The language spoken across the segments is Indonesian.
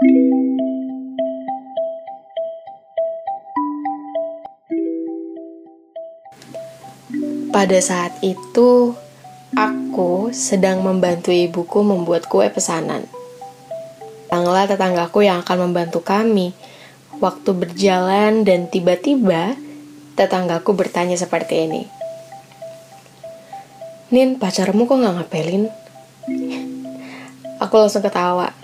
Pada saat itu, aku sedang membantu ibuku membuat kue pesanan. Tanglah tetanggaku yang akan membantu kami. Waktu berjalan dan tiba-tiba tetanggaku bertanya seperti ini. Nin, pacarmu kok nggak ngapelin? Aku langsung ketawa.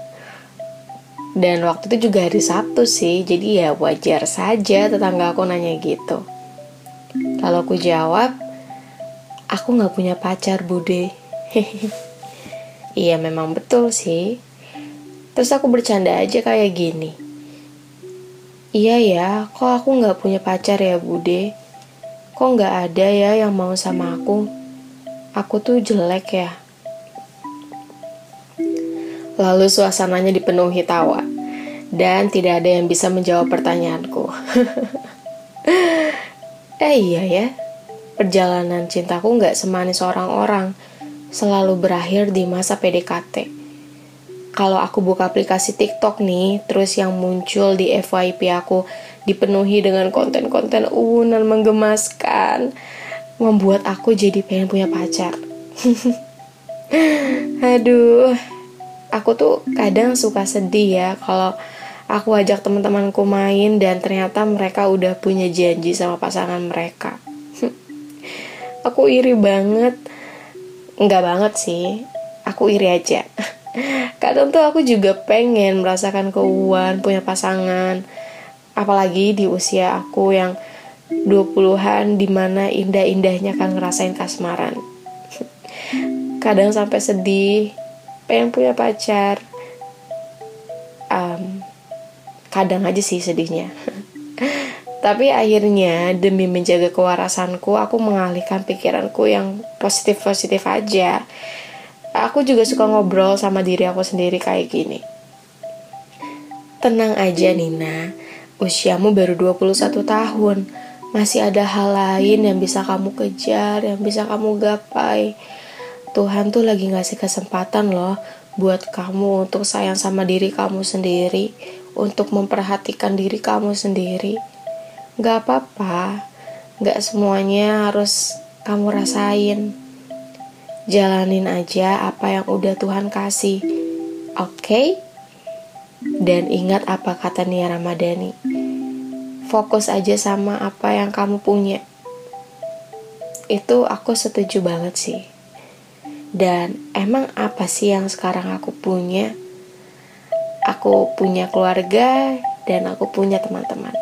Dan waktu itu juga hari Sabtu sih, jadi ya wajar saja tetangga aku nanya gitu. Kalau aku jawab, aku nggak punya pacar, Bude. iya memang betul sih. Terus aku bercanda aja kayak gini. Iya ya, kok aku nggak punya pacar ya, Bude? Kok nggak ada ya yang mau sama aku? Aku tuh jelek ya. Lalu suasananya dipenuhi tawa dan tidak ada yang bisa menjawab pertanyaanku. eh iya ya, perjalanan cintaku nggak semanis orang-orang, selalu berakhir di masa PDKT. Kalau aku buka aplikasi TikTok nih, terus yang muncul di FYP aku dipenuhi dengan konten-konten unan menggemaskan, membuat aku jadi pengen punya pacar. Aduh, aku tuh kadang suka sedih ya kalau aku ajak teman-temanku main dan ternyata mereka udah punya janji sama pasangan mereka. aku iri banget. Enggak banget sih. Aku iri aja. Kadang tuh aku juga pengen merasakan keuangan punya pasangan. Apalagi di usia aku yang 20-an di mana indah-indahnya kan ngerasain kasmaran. Kadang sampai sedih pengen punya pacar? Um, kadang aja sih sedihnya. Tapi akhirnya demi menjaga kewarasanku aku mengalihkan pikiranku yang positif-positif aja. Aku juga suka ngobrol sama diri aku sendiri kayak gini. Tenang aja Nina. Usiamu baru 21 tahun. Masih ada hal lain yang bisa kamu kejar yang bisa kamu gapai Tuhan tuh lagi ngasih kesempatan loh buat kamu untuk sayang sama diri kamu sendiri, untuk memperhatikan diri kamu sendiri. Gak apa-apa, gak semuanya harus kamu rasain. Jalanin aja apa yang udah Tuhan kasih, oke? Okay? Dan ingat apa kata Nia Ramadhani, fokus aja sama apa yang kamu punya. Itu aku setuju banget sih dan emang apa sih yang sekarang aku punya? Aku punya keluarga dan aku punya teman-teman.